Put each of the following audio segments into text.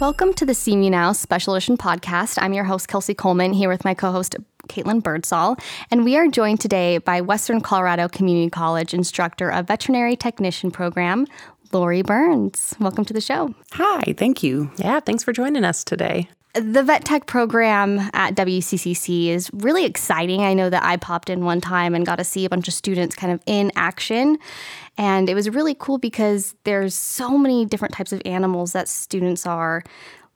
Welcome to the CMU Now Special Edition podcast. I'm your host, Kelsey Coleman, here with my co host, Caitlin Birdsall, and we are joined today by Western Colorado Community College instructor of Veterinary Technician Program, Lori Burns. Welcome to the show. Hi, thank you. Yeah, thanks for joining us today. The vet tech program at WCCC is really exciting. I know that I popped in one time and got to see a bunch of students kind of in action. And it was really cool because there's so many different types of animals that students are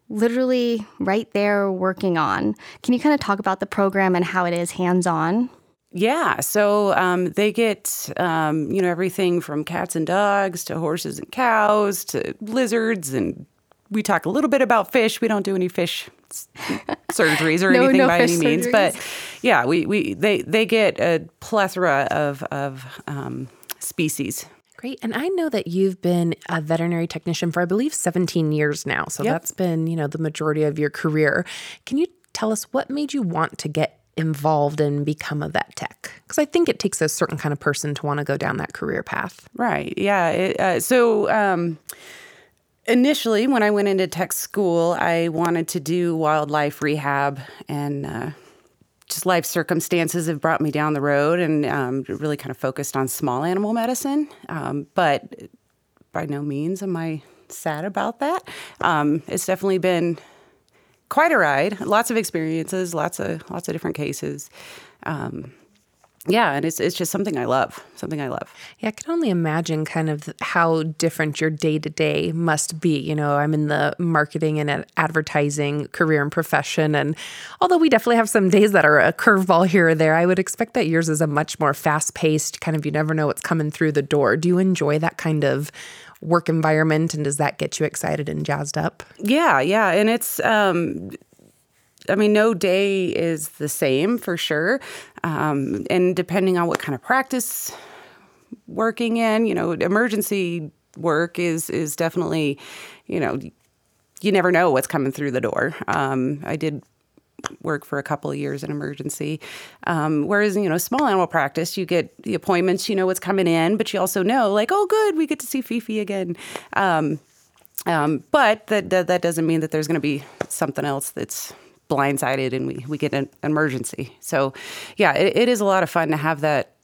literally right there working on. Can you kind of talk about the program and how it is hands on? Yeah, so um, they get um, you know everything from cats and dogs to horses and cows to lizards and we talk a little bit about fish. We don't do any fish surgeries or no, anything no by any means, surgeries. but yeah, we, we they they get a plethora of of um, species. Great. And I know that you've been a veterinary technician for, I believe, 17 years now. So yep. that's been, you know, the majority of your career. Can you tell us what made you want to get involved and become a vet tech? Because I think it takes a certain kind of person to want to go down that career path. Right. Yeah. It, uh, so, um, initially, when I went into tech school, I wanted to do wildlife rehab, and uh, just life circumstances have brought me down the road and um, really kind of focused on small animal medicine. Um, but by no means am I sad about that. Um, it's definitely been quite a ride. Lots of experiences, lots of lots of different cases. Um, yeah, and it's it's just something I love, something I love. Yeah, I can only imagine kind of how different your day to day must be. You know, I'm in the marketing and advertising career and profession, and although we definitely have some days that are a curveball here or there, I would expect that yours is a much more fast paced. Kind of, you never know what's coming through the door. Do you enjoy that kind of work environment, and does that get you excited and jazzed up? Yeah, yeah, and it's um, I mean, no day is the same for sure. Um, and depending on what kind of practice working in, you know, emergency work is is definitely, you know, you never know what's coming through the door. Um, I did work for a couple of years in emergency. Um, whereas, you know, small animal practice, you get the appointments, you know what's coming in, but you also know, like, oh, good, we get to see Fifi again. Um, um, but that, that, that doesn't mean that there's going to be something else that's blindsided and we, we get an emergency. So, yeah, it, it is a lot of fun to have that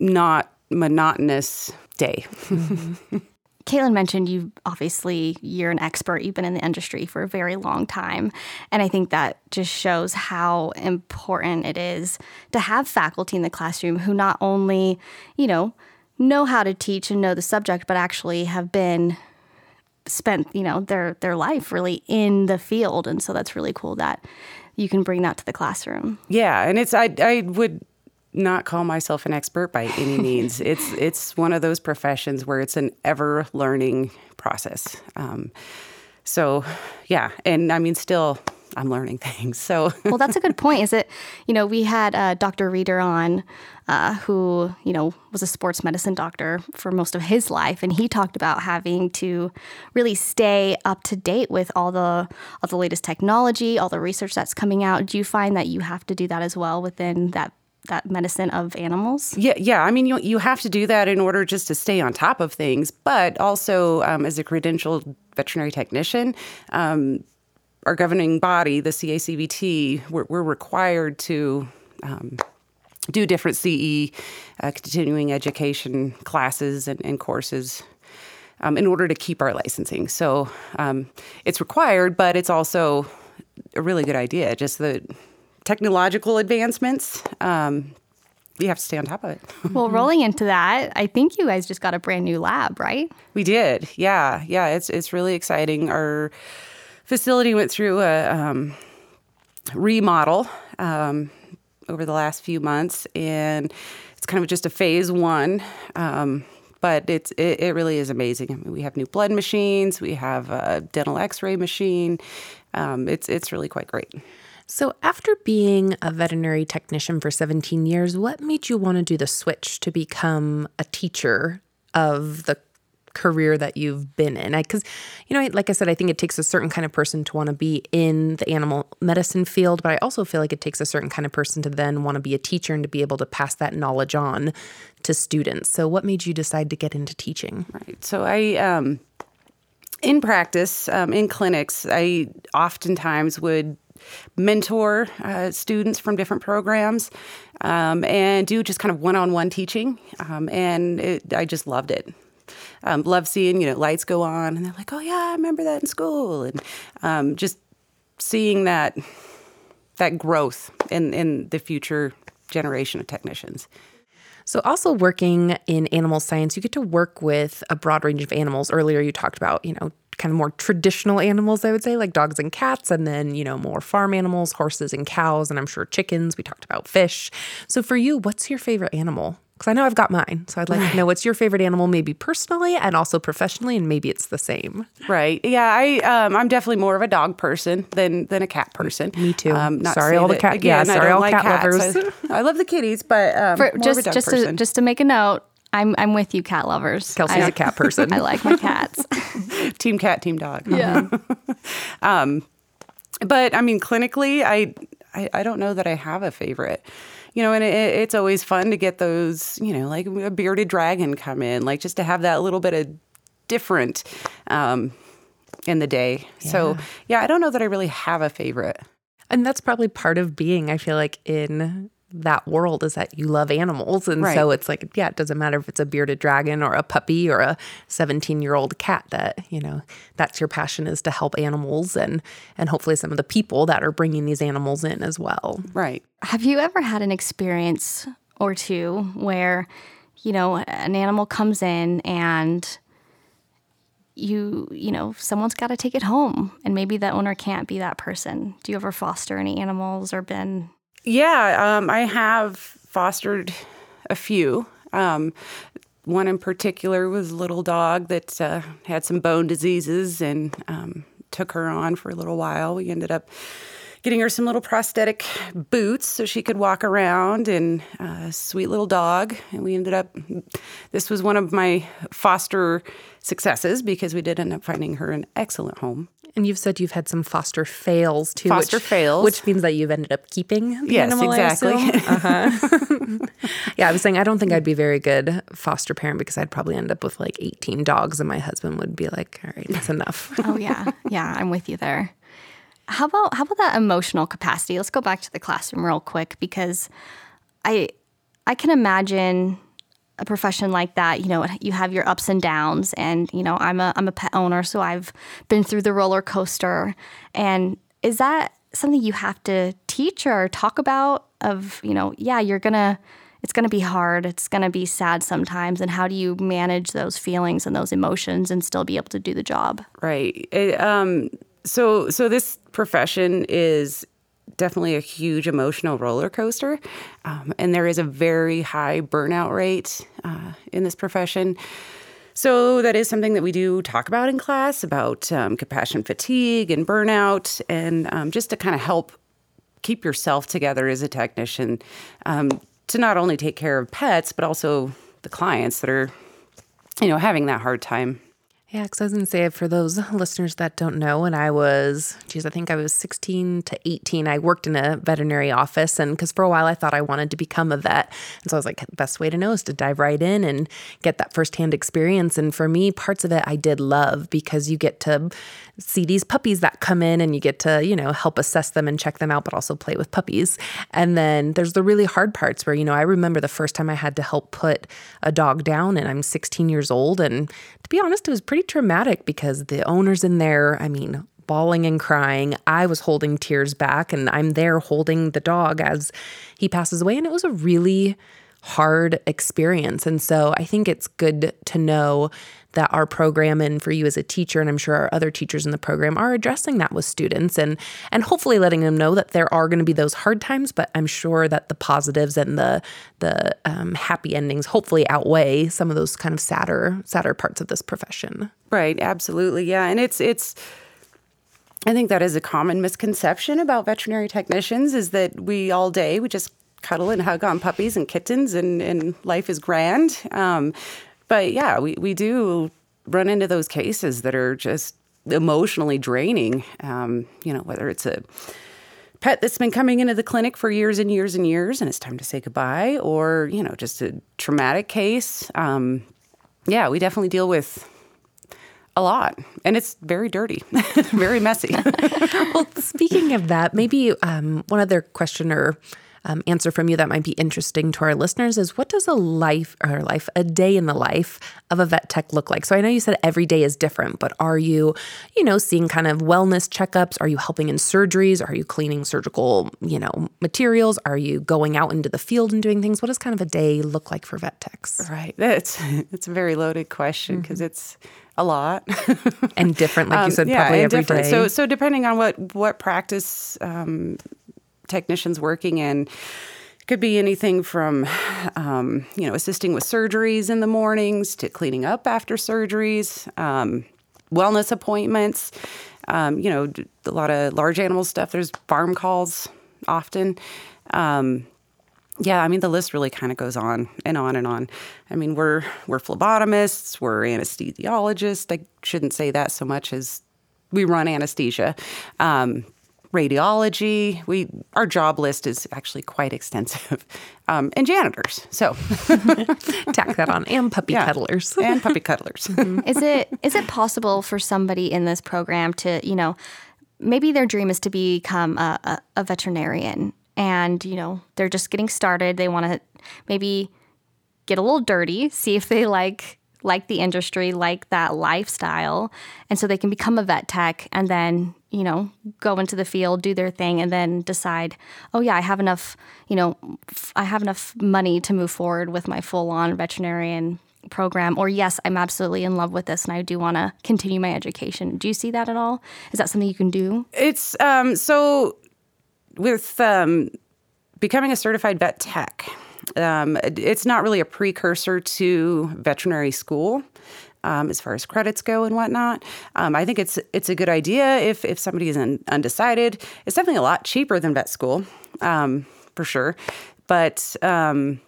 not monotonous day. Caitlin mentioned you obviously you're an expert. You've been in the industry for a very long time, and I think that just shows how important it is to have faculty in the classroom who not only, you know, know how to teach and know the subject, but actually have been spent you know their their life really in the field. And so that's really cool that you can bring that to the classroom. Yeah. And it's i i would not call myself an expert by any means. It's it's one of those professions where it's an ever learning process. Um, so yeah. And i mean still I'm learning things. So, well, that's a good point. Is it, you know, we had uh, Dr. Reeder on, uh, who you know was a sports medicine doctor for most of his life, and he talked about having to really stay up to date with all the all the latest technology, all the research that's coming out. Do you find that you have to do that as well within that that medicine of animals? Yeah, yeah. I mean, you you have to do that in order just to stay on top of things, but also um, as a credentialed veterinary technician. Um, our governing body, the CACVT, we're, we're required to um, do different CE uh, continuing education classes and, and courses um, in order to keep our licensing. So um, it's required, but it's also a really good idea. Just the technological advancements. Um, you have to stay on top of it. well, rolling into that, I think you guys just got a brand new lab, right? We did. Yeah, yeah. It's it's really exciting. Our facility went through a um, remodel um, over the last few months, and it's kind of just a phase one. Um, but it's it, it, really is amazing. I mean, we have new blood machines, we have a dental X-ray machine. Um, it's it's really quite great. So, after being a veterinary technician for 17 years, what made you want to do the switch to become a teacher of the career that you've been in. Because, you know, like I said, I think it takes a certain kind of person to want to be in the animal medicine field, but I also feel like it takes a certain kind of person to then want to be a teacher and to be able to pass that knowledge on to students. So, what made you decide to get into teaching? Right. So, I, um, in practice, um, in clinics, I oftentimes would mentor uh, students from different programs um, and do just kind of one-on-one teaching um, and it, i just loved it um, love seeing you know lights go on and they're like oh yeah i remember that in school and um, just seeing that that growth in, in the future generation of technicians so, also working in animal science, you get to work with a broad range of animals. Earlier, you talked about, you know, kind of more traditional animals, I would say, like dogs and cats, and then, you know, more farm animals, horses and cows, and I'm sure chickens. We talked about fish. So for you, what's your favorite animal? Because I know I've got mine. So I'd like to know what's your favorite animal, maybe personally and also professionally, and maybe it's the same. Right. Yeah. I um, I'm definitely more of a dog person than than a cat person. Me too. Um, not sorry, all the cat. Yeah. Sorry, all like cat cats. lovers. I, I, love the kitties, but um, For, just just person. to just to make a note, I'm I'm with you, cat lovers. Kelsey's I, a cat person. I like my cats. team cat, team dog. Yeah. um, but I mean, clinically, I, I, I don't know that I have a favorite. You know, and it, it's always fun to get those. You know, like a bearded dragon come in, like just to have that little bit of different um, in the day. Yeah. So yeah, I don't know that I really have a favorite. And that's probably part of being, I feel like, in that world is that you love animals. And right. so it's like, yeah, it doesn't matter if it's a bearded dragon or a puppy or a 17 year old cat that, you know, that's your passion is to help animals and, and hopefully some of the people that are bringing these animals in as well. Right. Have you ever had an experience or two where, you know, an animal comes in and you you know someone's got to take it home and maybe the owner can't be that person do you ever foster any animals or been yeah, um, I have fostered a few. Um, one in particular was a little dog that uh, had some bone diseases and um, took her on for a little while. We ended up getting her some little prosthetic boots so she could walk around and a uh, sweet little dog and we ended up this was one of my foster successes because we did end up finding her an excellent home and you've said you've had some foster fails too. Foster which, fails, which means that you've ended up keeping the yes, animal. exactly. Uh-huh. yeah, I was saying I don't think I'd be very good foster parent because I'd probably end up with like 18 dogs, and my husband would be like, "All right, that's enough." oh yeah, yeah, I'm with you there. How about how about that emotional capacity? Let's go back to the classroom real quick because I I can imagine a profession like that, you know, you have your ups and downs. And, you know, I'm a, I'm a pet owner, so I've been through the roller coaster. And is that something you have to teach or talk about? Of, you know, yeah, you're going to, it's going to be hard. It's going to be sad sometimes. And how do you manage those feelings and those emotions and still be able to do the job? Right. It, um, so, so this profession is definitely a huge emotional roller coaster. Um, and there is a very high burnout rate uh, in this profession. So, that is something that we do talk about in class about um, compassion fatigue and burnout, and um, just to kind of help keep yourself together as a technician um, to not only take care of pets, but also the clients that are, you know, having that hard time. Yeah, because I was going to say, it for those listeners that don't know, when I was, geez, I think I was 16 to 18, I worked in a veterinary office. And because for a while I thought I wanted to become a vet. And so I was like, the best way to know is to dive right in and get that firsthand experience. And for me, parts of it I did love because you get to see these puppies that come in and you get to, you know, help assess them and check them out, but also play with puppies. And then there's the really hard parts where, you know, I remember the first time I had to help put a dog down and I'm 16 years old. And to be honest, it was pretty traumatic because the owner's in there, I mean, bawling and crying. I was holding tears back and I'm there holding the dog as he passes away. And it was a really hard experience. And so I think it's good to know that our program and for you as a teacher and I'm sure our other teachers in the program are addressing that with students and and hopefully letting them know that there are going to be those hard times but I'm sure that the positives and the the um, happy endings hopefully outweigh some of those kind of sadder sadder parts of this profession. Right, absolutely. Yeah, and it's it's I think that is a common misconception about veterinary technicians is that we all day we just cuddle and hug on puppies and kittens and, and life is grand. Um, but yeah, we, we do run into those cases that are just emotionally draining. Um, you know, whether it's a pet that's been coming into the clinic for years and years and years and it's time to say goodbye, or, you know, just a traumatic case. Um, yeah, we definitely deal with a lot, and it's very dirty, very messy. well, speaking of that, maybe um, one other question or um, answer from you that might be interesting to our listeners is what does a life or life, a day in the life of a vet tech look like? So I know you said every day is different, but are you, you know, seeing kind of wellness checkups? Are you helping in surgeries? Are you cleaning surgical, you know, materials? Are you going out into the field and doing things? What does kind of a day look like for vet techs? Right. That's it's a very loaded question because mm-hmm. it's a lot and different, like you um, said, yeah, probably every different. day. So, so depending on what what practice um, technicians working in. Could be anything from um, you know assisting with surgeries in the mornings to cleaning up after surgeries um, wellness appointments. Um, you know a lot of large animal stuff. There's farm calls often. Um, yeah i mean the list really kind of goes on and on and on. I mean we're we're phlebotomists we're anesthesiologists. I shouldn't say that so much as we run anesthesia. Um, radiology. We our job list is actually quite extensive, um, and janitors. So tack that on, and puppy yeah, cuddlers, and puppy cuddlers. Mm-hmm. Is it is it possible for somebody in this program to you know maybe their dream is to become a, a, a veterinarian, and you know they're just getting started. They want to maybe get a little dirty, see if they like like the industry, like that lifestyle. And so they can become a vet tech and then, you know, go into the field, do their thing, and then decide, oh, yeah, I have enough, you know, I have enough money to move forward with my full on veterinarian program. Or, yes, I'm absolutely in love with this and I do want to continue my education. Do you see that at all? Is that something you can do? It's um, so with um, becoming a certified vet tech um, it's not really a precursor to veterinary school. Um, as far as credits go and whatnot. Um, I think it's it's a good idea if if somebody is undecided. It's definitely a lot cheaper than vet school, um, for sure. But um,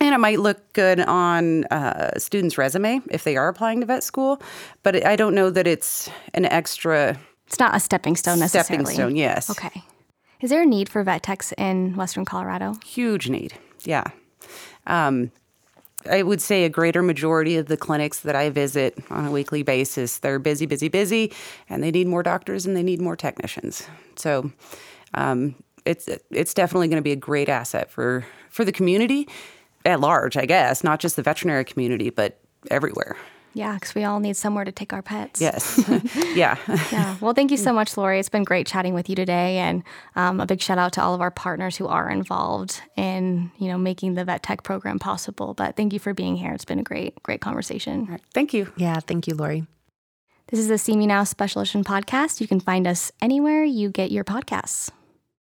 and it might look good on uh, a student's resume if they are applying to vet school. But I don't know that it's an extra. It's not a stepping stone necessarily. Stepping stone, yes. Okay. Is there a need for vet techs in Western Colorado? Huge need. Yeah. Um, I would say a greater majority of the clinics that I visit on a weekly basis, they're busy, busy, busy, and they need more doctors and they need more technicians. So um, it's it's definitely going to be a great asset for for the community at large, I guess, not just the veterinary community, but everywhere. Yeah, because we all need somewhere to take our pets. Yes. yeah. yeah. Well, thank you so much, Lori. It's been great chatting with you today, and um, a big shout out to all of our partners who are involved in you know making the vet tech program possible. But thank you for being here. It's been a great, great conversation. Right. Thank you. Yeah. Thank you, Lori. This is the CMU Now Special Edition podcast. You can find us anywhere you get your podcasts.